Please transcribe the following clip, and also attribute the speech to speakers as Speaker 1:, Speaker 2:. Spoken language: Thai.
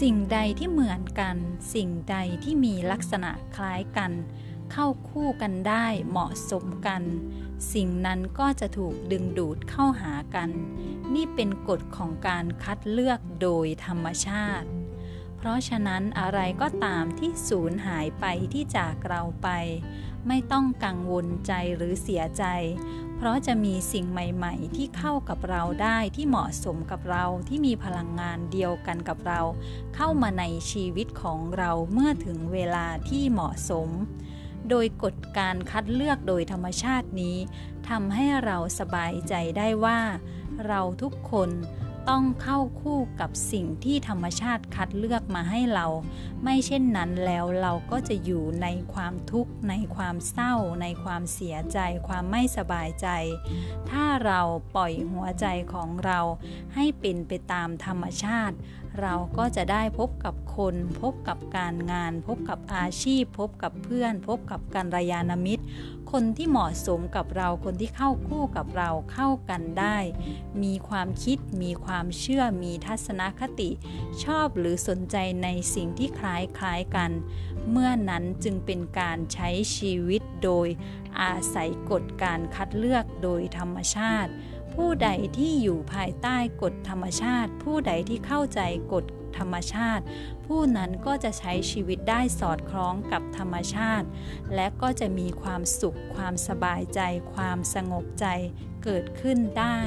Speaker 1: สิ่งใดที่เหมือนกัน สิ่งใดที่มีลักษณะคล้ายกัน เข้าคู่กันได้เหมาะสมกัน สิ่งนั้นก็จะถูกดึงดูดเข้าหากัน นี่เป็นกฎของการคัดเลือกโดยธรรมชาติ เพราะฉะนั้นอะไรก็ตามที่สูญหายไปที่จากเราไป ไม่ต้องกังวลใจหรือเสียใจ เพราะจะมีสิ่งใหม่ ๆ ที่เข้ากับเราได้ที่เหมาะสมกับเราที่มีพลังงานเดียวกันกับเรา เข้ามาในชีวิตของเราเมื่อถึงเวลาที่เหมาะสม โดยกฎการคัดเลือกโดยธรรมชาตินี้ทำให้เราสบายใจได้ว่า เราทุกคน ต้องเข้าคู่กับสิ่งที่ธรรมชาติคัดเลือกมาให้เรา ไม่เช่นนั้นแล้วเราก็จะอยู่ในความทุกข์ ในความเศร้า ในความเสียใจ ความไม่สบายใจ ถ้าเราปล่อยหัวใจของเราให้เป็นไปตามธรรมชาติ เราก็จะได้พบกับคน พบกับการงาน พบกับอาชีพ พบกับเพื่อน พบกับการรยานมิตรคนที่เหมาะสมกับเราคนที่เข้าคู่กับเราเข้ากันได้ มีความคิดมีความเชื่อมีทัศนคติ ชอบหรือสนใจในสิ่งที่คล้ายคล้ายกัน เมื่อนั้นจึงเป็นการใช้ชีวิตโดยอาศัยกฎการคัดเลือกโดยธรรมชาติ ผู้ใดที่อยู่ภายใต้กฎธรรมชาติ ผู้ใดที่เข้าใจกฎธรรมชาติ ผู้นั้นก็จะใช้ชีวิตได้สอดคล้องกับธรรมชาติ และก็จะมีความสุข ความสบายใจ ความสงบใจเกิดขึ้นได้